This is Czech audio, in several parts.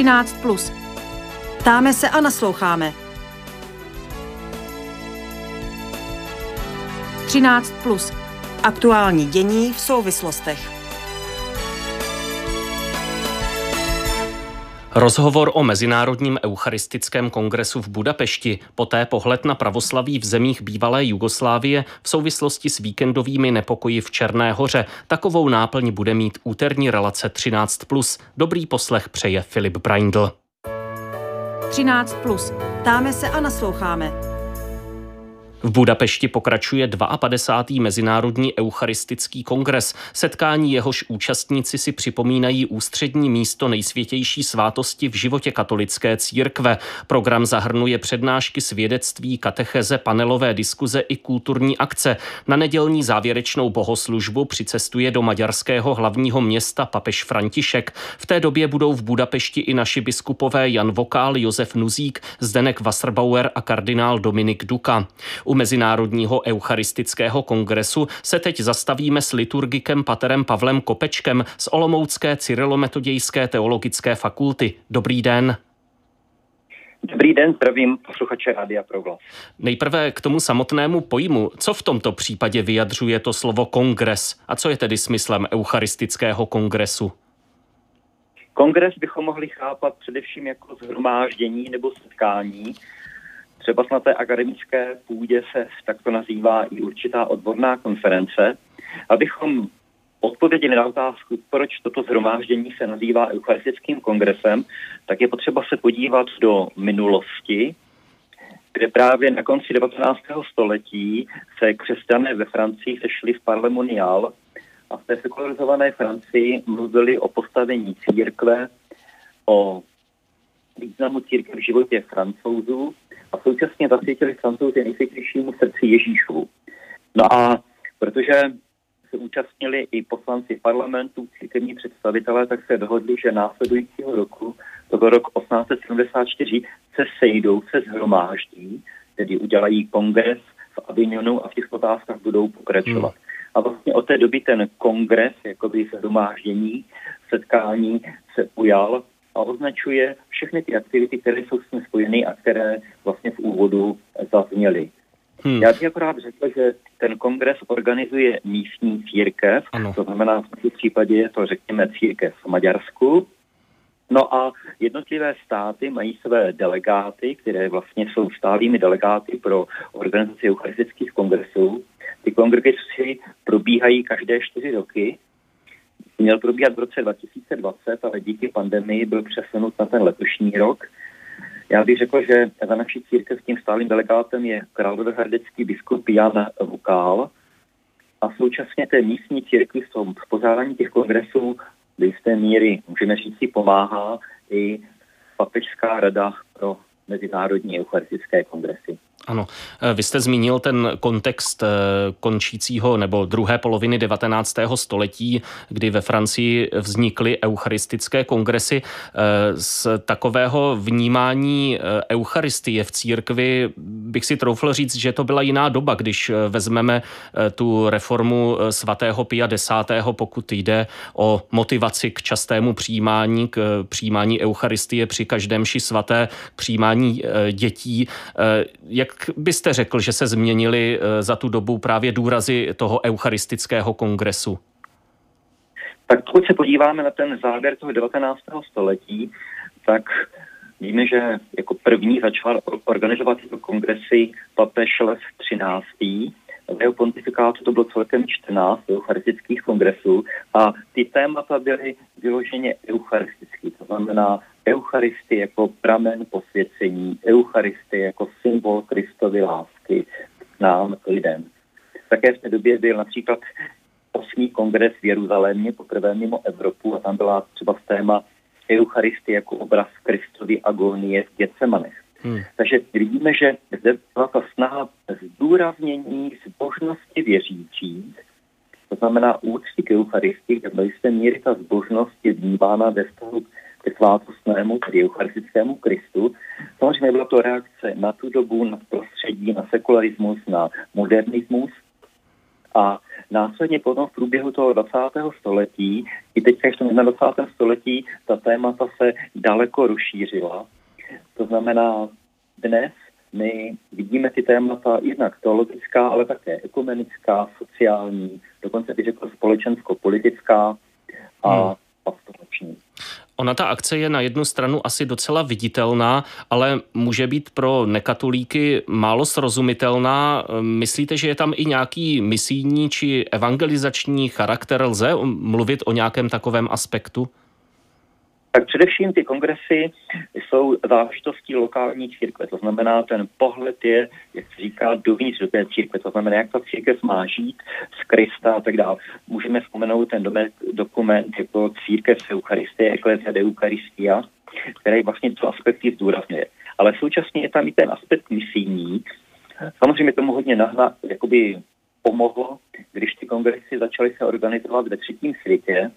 13. Plus. Ptáme se a nasloucháme. 13. Plus. Aktuální dění v souvislostech. Rozhovor o Mezinárodním eucharistickém kongresu v Budapešti, poté pohled na pravoslaví v zemích bývalé Jugoslávie v souvislosti s víkendovými nepokoji v Černé hoře. Takovou náplň bude mít úterní relace 13+. Dobrý poslech přeje Filip Braindl. 13+. Táme se a nasloucháme. V Budapešti pokračuje 52. Mezinárodní eucharistický kongres. Setkání jehož účastníci si připomínají ústřední místo nejsvětější svátosti v životě katolické církve. Program zahrnuje přednášky svědectví, katecheze, panelové diskuze i kulturní akce. Na nedělní závěrečnou bohoslužbu přicestuje do maďarského hlavního města papež František. V té době budou v Budapešti i naši biskupové Jan Vokál, Josef Nuzík, Zdenek Wasserbauer a kardinál Dominik Duka. U Mezinárodního eucharistického kongresu se teď zastavíme s liturgikem paterem Pavlem Kopečkem z Olomoucké Cyrilometodějské teologické fakulty. Dobrý den. Dobrý den, zdravím posluchače Rádia Proglas. Nejprve k tomu samotnému pojmu. Co v tomto případě vyjadřuje to slovo kongres a co je tedy smyslem eucharistického kongresu? Kongres bychom mohli chápat především jako zhromáždění nebo setkání, Třeba na té akademické půdě se takto nazývá i určitá odborná konference, abychom odpověděli na otázku, proč toto zhromáždění se nazývá Eucharistickým kongresem, tak je potřeba se podívat do minulosti, kde právě na konci 19. století se křesťané ve Francii sešli v Parlemonial a v té sekularizované Francii mluvili o postavení církve, o významu církve v životě francouzů a současně zasvětili francouzi nejsvětějšímu srdci Ježíšovu. No a protože se účastnili i poslanci parlamentu, církevní představitelé, tak se dohodli, že následujícího roku, to byl rok 1874, se sejdou, se zhromáždí, tedy udělají kongres v Avignonu a v těch otázkách budou pokračovat. Hmm. A vlastně od té doby ten kongres, jakoby zhromáždění, setkání se ujal a označuje všechny ty aktivity, které jsou s tím spojeny a které vlastně v úvodu zazněly. Hmm. Já bych akorát řekl, že ten kongres organizuje místní církev, ano. to znamená v tomto případě je to, řekněme, církev v Maďarsku. No a jednotlivé státy mají své delegáty, které vlastně jsou stálými delegáty pro organizaci eucharistických kongresů. Ty kongresy probíhají každé čtyři roky měl probíhat v roce 2020, ale díky pandemii byl přesunut na ten letošní rok. Já bych řekl, že za naší církev tím stálým delegátem je královéhradecký biskup Jan Vukál a současně té místní církvi v pořádání těch kongresů do jisté míry, můžeme říct, pomáhá i papežská rada pro mezinárodní eucharistické kongresy. Ano, eh, vy jste zmínil ten kontext eh, končícího nebo druhé poloviny 19. století, kdy ve Francii vznikly eucharistické kongresy. Eh, z takového vnímání eucharistie v církvi bych si troufl říct, že to byla jiná doba, když vezmeme tu reformu svatého Pia X., pokud jde o motivaci k častému přijímání, k přijímání eucharistie při každém ši svaté, přijímání dětí. Jak byste řekl, že se změnily eh, za tu dobu právě důrazy toho eucharistického kongresu? Tak pokud se podíváme na ten závěr toho 19. století, tak víme, že jako první začal organizovat tyto kongresy papež Lev 13. Jeho pontifikátu to bylo celkem 14 eucharistických kongresů a ty témata byly vyloženě eucharistické, to znamená Eucharisty jako pramen posvěcení, Eucharisty jako symbol Kristovy lásky k nám, k lidem. Také v té době byl například osmý kongres v Jeruzalémě, poprvé mimo Evropu, a tam byla třeba téma Eucharisty jako obraz Kristovy agonie v Getsemanech. Hmm. Takže vidíme, že zde byla ta snaha zdůraznění zbožnosti věřících, to znamená úcty k Eucharistii, kde do jisté míry ta zbožnost je vnímána ve vztahu ke svátostnému, tedy eucharistickému Kristu. Samozřejmě byla to reakce na tu dobu, na prostředí, na sekularismus, na modernismus. A Následně potom v průběhu toho 20. století, i teď v tom 21. století, ta témata se daleko rozšířila. To znamená, dnes my vidíme ty témata jednak teologická, ale také ekumenická, sociální, dokonce bych řekl společensko-politická a hmm. pastorační. Ona ta akce je na jednu stranu asi docela viditelná, ale může být pro nekatolíky málo srozumitelná. Myslíte, že je tam i nějaký misijní či evangelizační charakter? Lze mluvit o nějakém takovém aspektu? Tak především ty kongresy jsou záležitostí lokální církve. To znamená, ten pohled je, jak se říká, dovnitř do té církve. To znamená, jak ta církev má žít z Krista a tak dále. Můžeme vzpomenout ten dokument jako církev Eucharistie, Ecclesia de Eucharistia, který vlastně tyto aspekty zdůrazňuje. Ale současně je tam i ten aspekt misijní. Samozřejmě tomu hodně nahla, jakoby pomohlo, když ty kongresy začaly se organizovat ve třetím světě,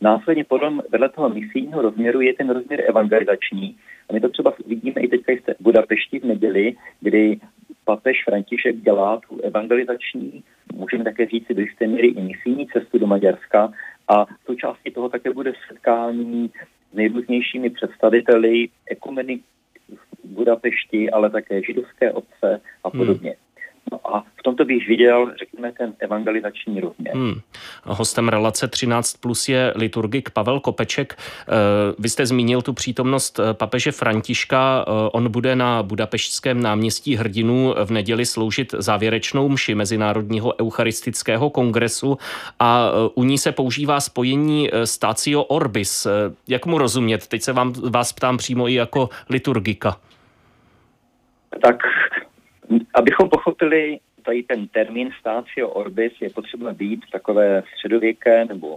Následně potom vedle toho misijního rozměru je ten rozměr evangelizační. A my to třeba vidíme i teď v Budapešti v neděli, kdy papež František dělá tu evangelizační, můžeme také říct do jisté míry i misijní cestu do Maďarska a součástí toho také bude setkání s nejrůznějšími představiteli ekumeny v Budapešti, ale také židovské obce a podobně. Hmm. No a v tomto bych viděl, řekněme, ten evangelizační rozměr. Hmm. Hostem relace 13 plus je liturgik Pavel Kopeček. Eh, vy jste zmínil tu přítomnost eh, papeže Františka. Eh, on bude na Budapeštském náměstí hrdinů v neděli sloužit závěrečnou mši Mezinárodního eucharistického kongresu a u ní se používá spojení Stacio Orbis. Jak mu rozumět? Teď se vám, vás ptám přímo i jako liturgika. Tak Abychom pochopili tady ten termín stácio orbis, je potřeba být takové středověké nebo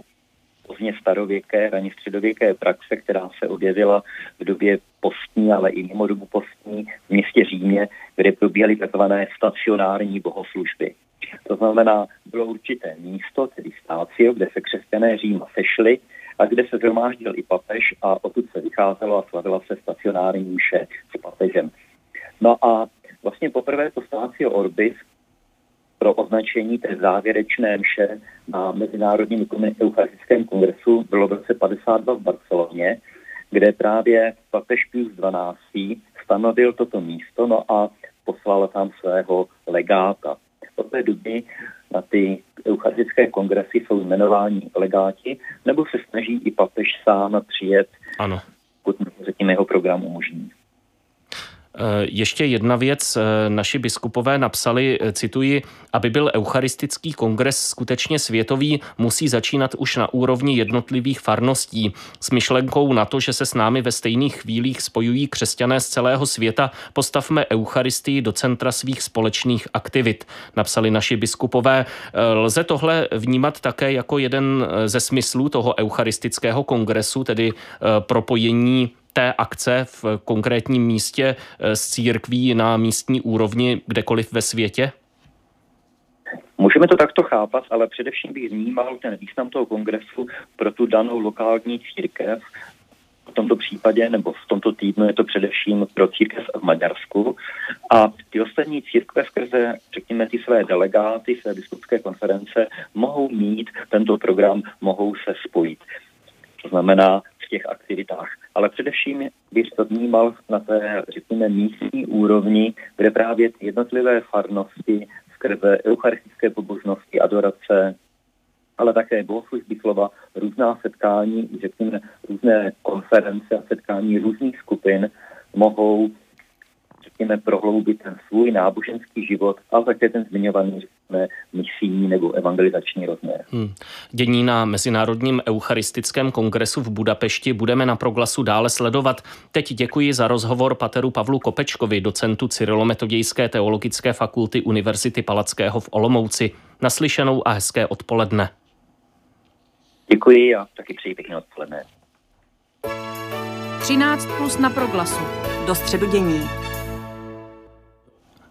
pozdně starověké, raně středověké praxe, která se objevila v době postní, ale i mimo dobu postní v městě Římě, kde probíhaly takzvané stacionární bohoslužby. To znamená, bylo určité místo, tedy stácio, kde se křesťané Říma sešli a kde se zhromáždil i papež a odtud se vycházelo a slavila se stacionární mše s papežem. No a vlastně poprvé to Stácio Orbis pro označení té závěrečné mše na Mezinárodním eucharistickém kongresu bylo v roce 52 v Barceloně, kde právě papež Pius XII. stanovil toto místo no a poslal tam svého legáta. Od té doby na ty eucharistické kongresy jsou jmenováni legáti, nebo se snaží i papež sám přijet, ano. pokud řekněme jeho program umožní. Eh, ještě jedna věc. Eh, naši biskupové napsali, eh, cituji, aby byl eucharistický kongres skutečně světový, musí začínat už na úrovni jednotlivých farností s myšlenkou na to, že se s námi ve stejných chvílích spojují křesťané z celého světa. Postavme eucharistii do centra svých společných aktivit, napsali naši biskupové. Lze tohle vnímat také jako jeden ze smyslů toho eucharistického kongresu, tedy propojení té akce v konkrétním místě eh, s církví na místní úrovni kdekoliv ve světě? Můžeme to takto chápat, ale především bych vnímal ten význam toho kongresu pro tu danou lokální církev. V tomto případě nebo v tomto týdnu je to především pro církev v Maďarsku. A ty ostatní církve skrze, řekněme, ty své delegáty, své biskupské konference mohou mít tento program, mohou se spojit. To znamená, v těch aktivitách. Ale především bych to vnímal na té, řekněme, místní úrovni, kde právě jednotlivé farnosti skrze eucharistické pobožnosti, adorace, ale také bohoslužby slova, různá setkání, řekněme, různé konference a setkání různých skupin mohou řekněme, prohloubit ten svůj náboženský život a také ten zmiňovaný, řekněme, misijní nebo evangelizační rozměr. Hmm. Dění na Mezinárodním eucharistickém kongresu v Budapešti budeme na proglasu dále sledovat. Teď děkuji za rozhovor pateru Pavlu Kopečkovi, docentu Cyrilometodějské teologické fakulty Univerzity Palackého v Olomouci. Naslyšenou a hezké odpoledne. Děkuji a taky přeji pěkné odpoledne. 13 plus na proglasu. Do středu dění.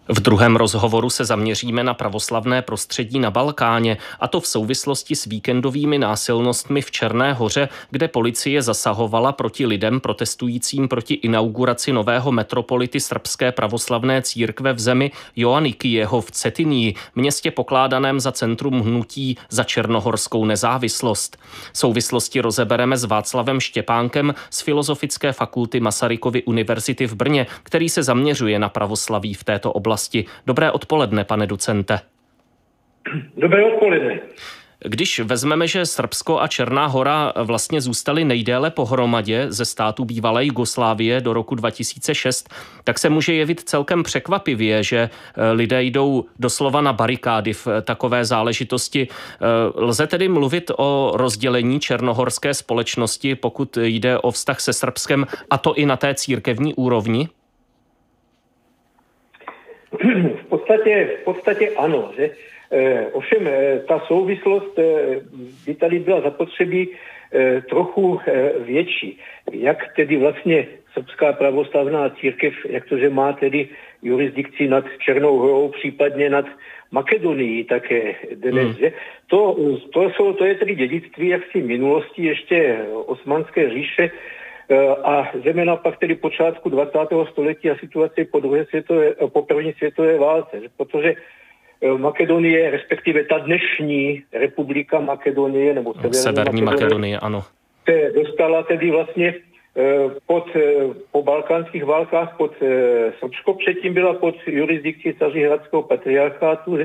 V druhém rozhovoru se zaměříme na pravoslavné prostředí na Balkáně, a to v souvislosti s víkendovými násilnostmi v Černé hoře, kde policie zasahovala proti lidem protestujícím proti inauguraci nového metropolity srbské pravoslavné církve v zemi Joannikyjeho v Cetinii, městě pokládaném za centrum hnutí za černohorskou nezávislost. Souvislosti rozebereme s Václavem Štěpánkem z Filozofické fakulty Masarykovy univerzity v Brně, který se zaměřuje na pravoslaví v této oblasti oblasti. Dobré odpoledne, pane docente. Dobré odpoledne. Když vezmeme, že Srbsko a Černá hora vlastně zůstaly nejdéle pohromadě ze státu bývalé Jugoslávie do roku 2006, tak se může jevit celkem překvapivě, že eh, lidé jdou doslova na barikády v takové záležitosti. Eh, lze tedy mluvit o rozdělení černohorské společnosti, pokud jde o vztah se Srbskem, a to i na té církevní úrovni? V podstatě, v podstatě ano. Že? E, ovšem, e, ta souvislost e, by tady byla zapotřebí trochu větší. Jak tedy vlastně srbská pravoslavná církev, jak to, že má tedy jurisdikci nad Černou horou, případně nad Makedonii také dnes, hmm. že? To, to, jsou, to je tedy dědictví jaksi minulosti ještě osmanské říše, Eh, a zejména pak tedy počátku 20. století a situaci po, druhé světové, eh, po první světové válce, protože eh, Makedonie, respektive ta dnešní republika Makedonie, nebo Severní, Severní Makedonie, Makedonie, ano. Se dostala tedy vlastně pod, po balkánských válkách pod Srbsko, předtím byla pod jurisdikcí Cařihradského patriarchátu,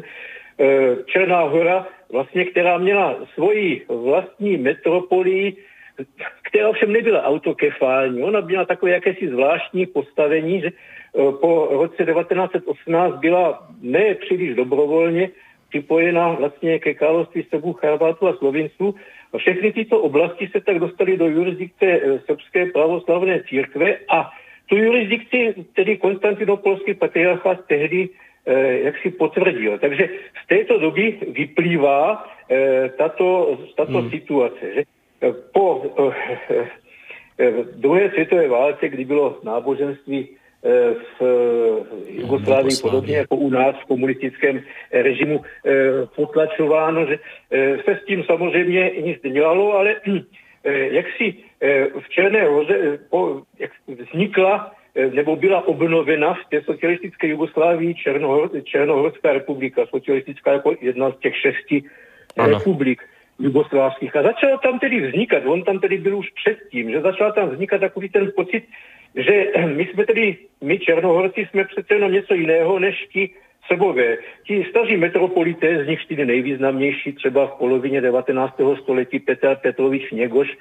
Černá hora, vlastně, která měla svoji vlastní metropolii která ovšem nebyla autokefální. Ona měla takové jakési zvláštní postavení, že e, po roce 1918 byla ne příliš dobrovolně připojena vlastně ke království Srbů, Charvátu a Slovinců. A všechny tyto oblasti se tak dostaly do jurisdikce e, srbské pravoslavné církve a tu jurisdikci tedy Konstantinopolský patriarchát tehdy e, jak si potvrdil. Takže z této doby vyplývá tato, tato hmm. situace. Že? Po eh, eh, druhé světové válce, kdy bylo náboženství eh, v Jugoslávii podobně jako u nás v komunistickém režimu potlačováno, že se s tím samozřejmě nic nedělalo, ale jak si v Černé hoře jak vznikla nebo byla obnovena v té socialistické Jugoslávii Černohor, Černohorská republika, socialistická jako jedna z těch šesti ano. republik jugoslávských. A začalo tam tedy vznikat, on tam tedy byl už předtím, že začal tam vznikat takový ten pocit, že my jsme tedy, my Černohorci jsme přece jenom něco jiného než ti Srbové. Ti staří metropolité, z nich ty nejvýznamnější třeba v polovině 19. století Petr Petrovič Něgoš,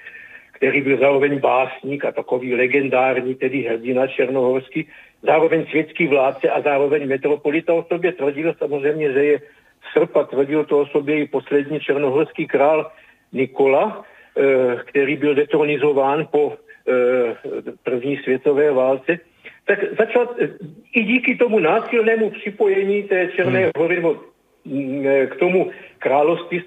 který byl zároveň básník a takový legendární, tedy hrdina černohorský, zároveň světský vládce a zároveň metropolita o sobě tvrdil samozřejmě, že je Srba tvrdil to o sobě i poslední černohorský král Nikola, eh, který byl detronizován po eh, první světové válce, tak začal eh, i díky tomu násilnému připojení té Černé hmm. hory nebo mm, k tomu království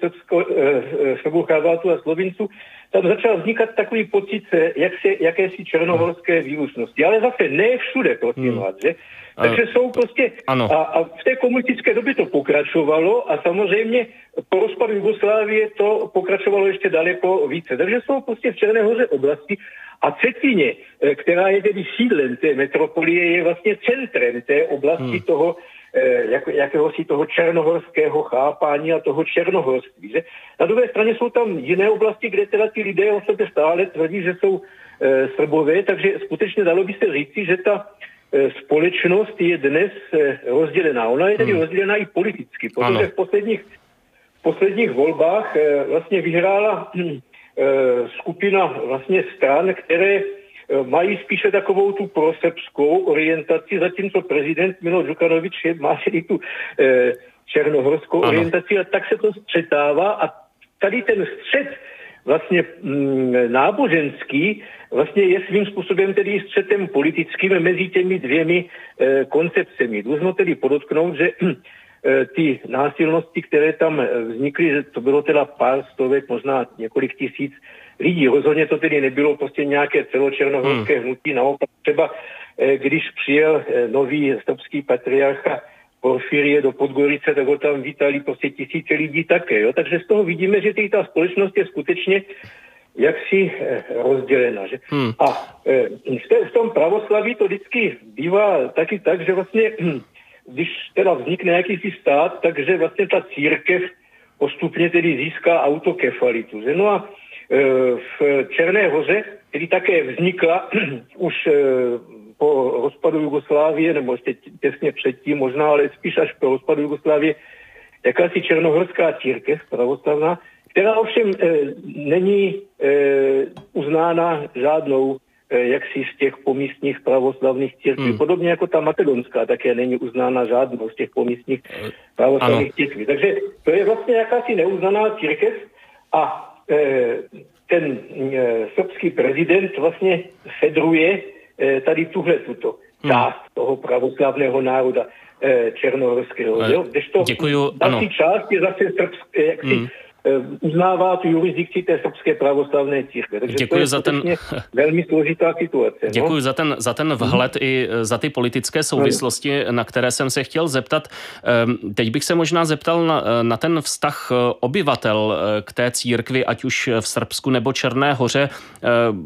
Srbů, Chorvátu a Slovinců, tam začal vznikat takový pocit jak se, jakési černohorské výlučnosti. Ale zase ne všude, prosím hmm. vás, že? Takže jsou prostě... Ano. A, a v té komunistické době to pokračovalo a samozřejmě po rozpadu Jugoslávie to pokračovalo ještě daleko více. Takže jsou prostě v Černé hoře oblasti a Cetině, eh, která je tedy sídlem té metropolie, je vlastně centrem té oblasti hmm. toho, eh, jak, jakéhosi toho černohorského chápání a toho černohorství. Že? Na druhé straně jsou tam jiné oblasti, kde teda ty lidé o sebe stále tvrdí, že jsou e, srbové, takže skutečně dalo by se říci, že ta společnost je dnes e, rozdělená. Ona je tedy hmm. rozdělená i politicky, protože v posledních, v posledních volbách e, vlastně vyhrála hm, skupina vlastně stran, které mají spíše takovou tu prosebskou orientaci, zatímco prezident Milo Djukanovič má tedy tu černohorskou ano. orientaci a tak se to střetává a tady ten střed vlastně mm, náboženský vlastně je svým způsobem tedy střetem politickým mezi těmi dvěmi e, koncepcemi. Dlužno tedy podotknout, že e, ty násilnosti, které tam vznikly, že to bylo teda pár stovek, možná několik tisíc lidí. Rozhodně to tedy nebylo prostě nějaké celočernohorské hmm. hnutí. Naopak třeba, když přijel nový srbský patriarcha Porfirie do Podgorice, tak ho tam vítali prostě tisíce lidí také. Jo? Takže z toho vidíme, že ta společnost je skutečně jaksi eh, rozdělena. Že? Hmm. A eh, v, v tom pravoslaví to vždycky bývá taky tak, že vlastně, když teda vznikne jakýsi stát, takže vlastně ta církev postupně tedy získá autokefalitu. Že? No a eh, v Černé hoře, který také vznikla už po rozpadu Jugoslávie, nebo ještě těsně předtím možná, ale spíš až po rozpadu Jugoslávie, jakási černohorská církev pravoslavná, která ovšem e, není e, uznána žádnou e, jaksi z těch pomístních pravoslavných církví. Hmm. Podobně jako ta makedonská také není uznána žádnou z těch pomístních pravoslavných církví. Takže to je vlastně jakási neuznaná církev a e, ten e, srbský prezident vlastně fedruje tady tuhle tuto hmm. část hmm. toho pravoslavného národa e, černohorského. Děkuju, další ano. část je zase srbské, jaksi, hmm Eh, uznává tu jurisdikci té srbské pravoslavné církve. Takže Děkuji to je za ten velmi složitá situace. No. Děkuji no? za ten, za ten vhled hmm. i za ty politické souvislosti, na které jsem se chtěl zeptat. Ehm, teď bych se možná zeptal na, na ten vztah eh, obyvatel eh, k té církvi, ať už v Srbsku nebo Černé hoře.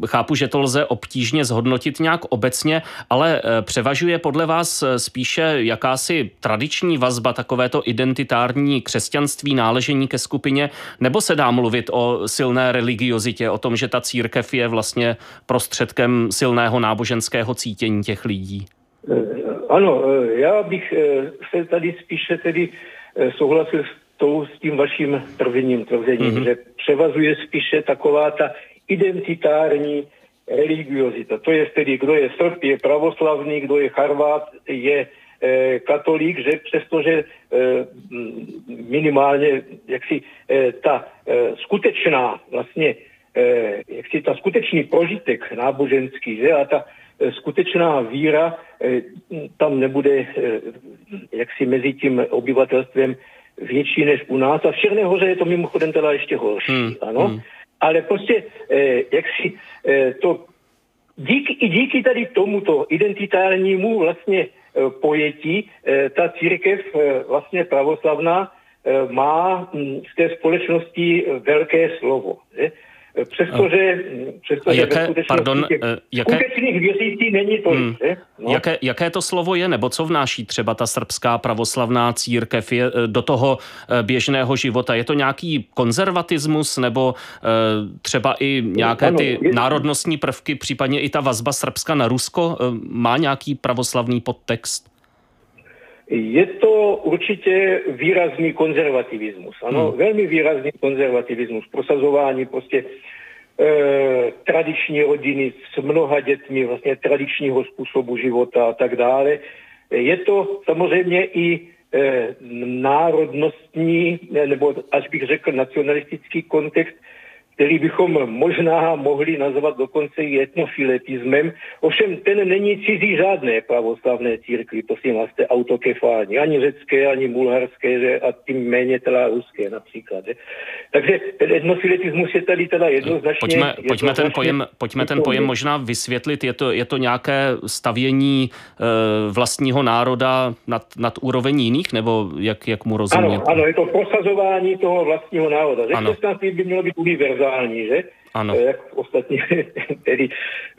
Chápu, že to lze obtížně zhodnotit nějak obecně, ale převažuje podle vás spíše jakási tradiční vazba, takovéto identitární křesťanství, náležení ke skupině, nebo se dá mluvit o silné religiozitě, o tom, že ta církev je vlastně prostředkem silného náboženského cítění těch lidí? Eh, ano, eh, já bych eh, se tady spíše tedy souhlasil s, tou, s tím vaším prvním tvrzením, mm-hmm. že převazuje spíše taková ta identitární religiozita. To je tedy, kdo je Srb, je pravoslavný, kdo je Charvát, je katolík, že přestože eh, minimálně jaksi eh, ta skutečná vlastně jaksi ta skutečný prožitek náboženský, že a ta skutečná víra tam nebude jaksi mezi tím obyvatelstvem větší než u nás. A v Černé hoře je to mimochodem teda ještě horší, hmm. ano. Hmm. Ale prostě jak si to díky, i díky tady tomuto identitárnímu vlastně Eh, pojetí eh, ta církev eh, vlastně pravoslavná má hm, v té společnosti velké slovo. Že? Přestože, přestože jaké, pardon, jaké, skutečných věřící není to. Hmm, no. jaké, jaké to slovo je, nebo co vnáší třeba ta srbská pravoslavná církev je, do toho běžného života? Je to nějaký konzervatismus, nebo třeba i nějaké ano, ty je, národnostní prvky, případně i ta vazba Srbska na Rusko má nějaký pravoslavný podtext? Je to určitě výrazný konzervativismus. Ano, hmm. velmi výrazný konzervativismus. Prosazování prostě e, tradiční rodiny s mnoha dětmi, vlastně tradičního způsobu života a tak dále. Je to samozřejmě i e, národnostní, nebo až bych řekl nacionalistický kontext, který bychom možná mohli nazvat dokonce i etnofiletismem. Ovšem ten není cizí žádné pravoslavné církvi, prosím vás, to autokefální, ani řecké, ani bulharské, že, a tím méně teda ruské například. Že. Takže ten etnofiletismus je tady teda jednoznačně... Pojďme, pojďme, ten, pojem, pojďme ten pojem možná vysvětlit. Je to, je to nějaké stavění e, vlastního národa nad, nad úroveň jiných, nebo jak, jak mu rozumět? Ano, ano, je to prosazování toho vlastního národa. Řečnictví by mělo být univerzální aktuální, že? Ano. Jak ostatně tedy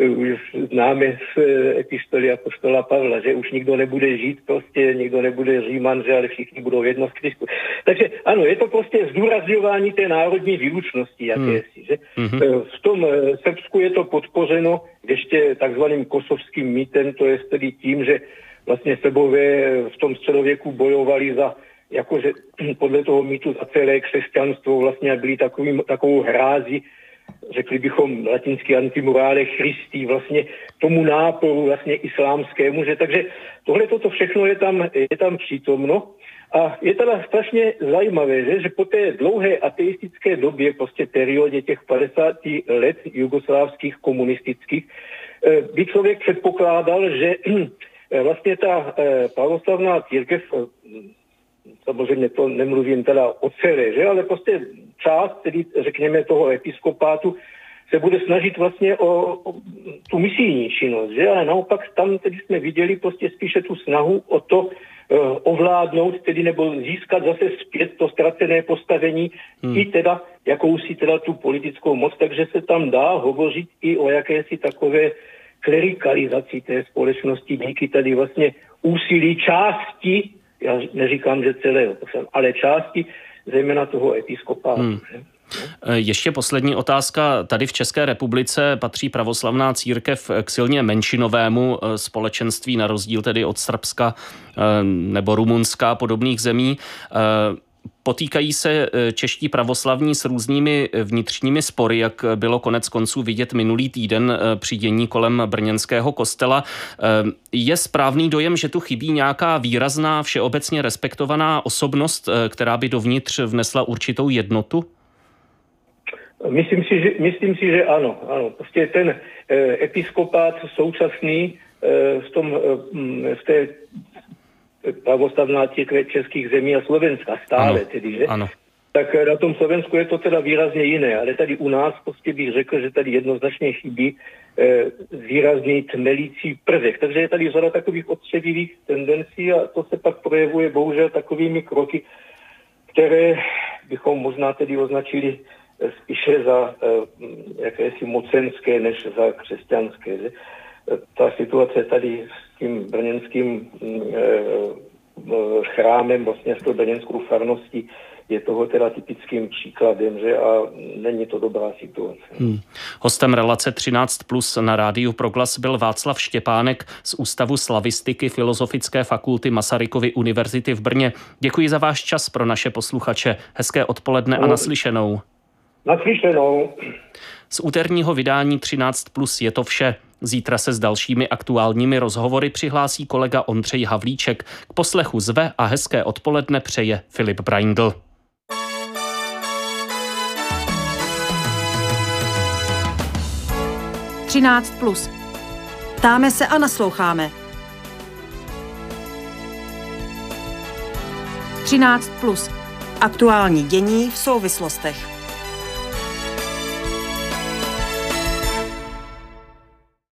už známe z epistoly apostola Pavla, že už nikdo nebude žít prostě, nikdo nebude říman, že ale všichni budou jedno v Kristu. Takže ano, je to prostě zdůrazňování té národní výlučnosti, jakési, hmm. že? Mm-hmm. V tom eh, Srbsku je to podpořeno ještě takzvaným kosovským mýtem, to je tedy tím, že vlastně Srbové v tom středověku bojovali za jakože podle toho mýtu za celé křesťanstvo vlastně byli takovým, takovou hrází, řekli bychom latinsky antimurále Christi, vlastně tomu náporu vlastně islámskému, že takže tohle toto všechno je tam, je tam přítomno. A je teda strašně zajímavé, že, že po té dlouhé ateistické době, prostě periodě těch 50 let jugoslávských komunistických, eh, by člověk předpokládal, že vlastně ta eh, pravoslavná církev samozřejmě to nemluvím teda o celé, že, ale prostě část, tedy řekněme toho episkopátu, se bude snažit vlastně o, o tu misijní činnost, že? ale naopak tam tedy jsme viděli prostě spíše tu snahu o to ovládnout, tedy nebo získat zase zpět to ztracené postavení hmm. i teda jakousi teda tu politickou moc, takže se tam dá hovořit i o jakési takové klerikalizaci té společnosti díky tady vlastně úsilí části, já neříkám, že celého, ale části, zejména toho episkopátu. Hmm. Eh, ještě poslední otázka. Tady v České republice patří pravoslavná církev k silně menšinovému eh, společenství, na rozdíl tedy od Srbska eh, nebo Rumunska a podobných zemí. Potýkají se čeští pravoslavní s různými vnitřními spory, jak bylo konec konců vidět minulý týden při dění kolem brněnského kostela. Je správný dojem, že tu chybí nějaká výrazná, všeobecně respektovaná osobnost, která by dovnitř vnesla určitou jednotu? Myslím si, že, myslím si, že ano. ano. Prostě ten eh, episkopát současný eh, v, tom, eh, v té pravostavná církve českých zemí a Slovenska stále ano, tedy, že? Ano. Tak eh, na tom Slovensku je to teda výrazně jiné, ale tady u nás prostě bych řekl, že tady jednoznačně chybí eh, výrazný tmelící prvek. Takže je tady řada takových odstřevivých tendencí a to se pak projevuje bohužel takovými kroky, které bychom možná tedy označili spíše za eh, jakési mocenské než za křesťanské. Že? Ta situace tady tím brněnským mm, eh, eh, chrámem, vlastně s tou brněnskou farností, je toho teda typickým příkladem, že a není to dobrá situace. Hmm. Hostem relace 13 plus na rádiu Proglas byl Václav Štěpánek z Ústavu slavistiky Filozofické fakulty Masarykovy univerzity v Brně. Děkuji za váš čas pro naše posluchače. Hezké odpoledne a naslyšenou. Naslyšenou. Z úterního vydání 13 plus je to vše. Zítra se s dalšími aktuálními rozhovory přihlásí kolega Ondřej Havlíček. K poslechu zve a hezké odpoledne přeje Filip Braindl. Třináct plus. Ptáme se a nasloucháme. 13 plus. Aktuální dění v souvislostech.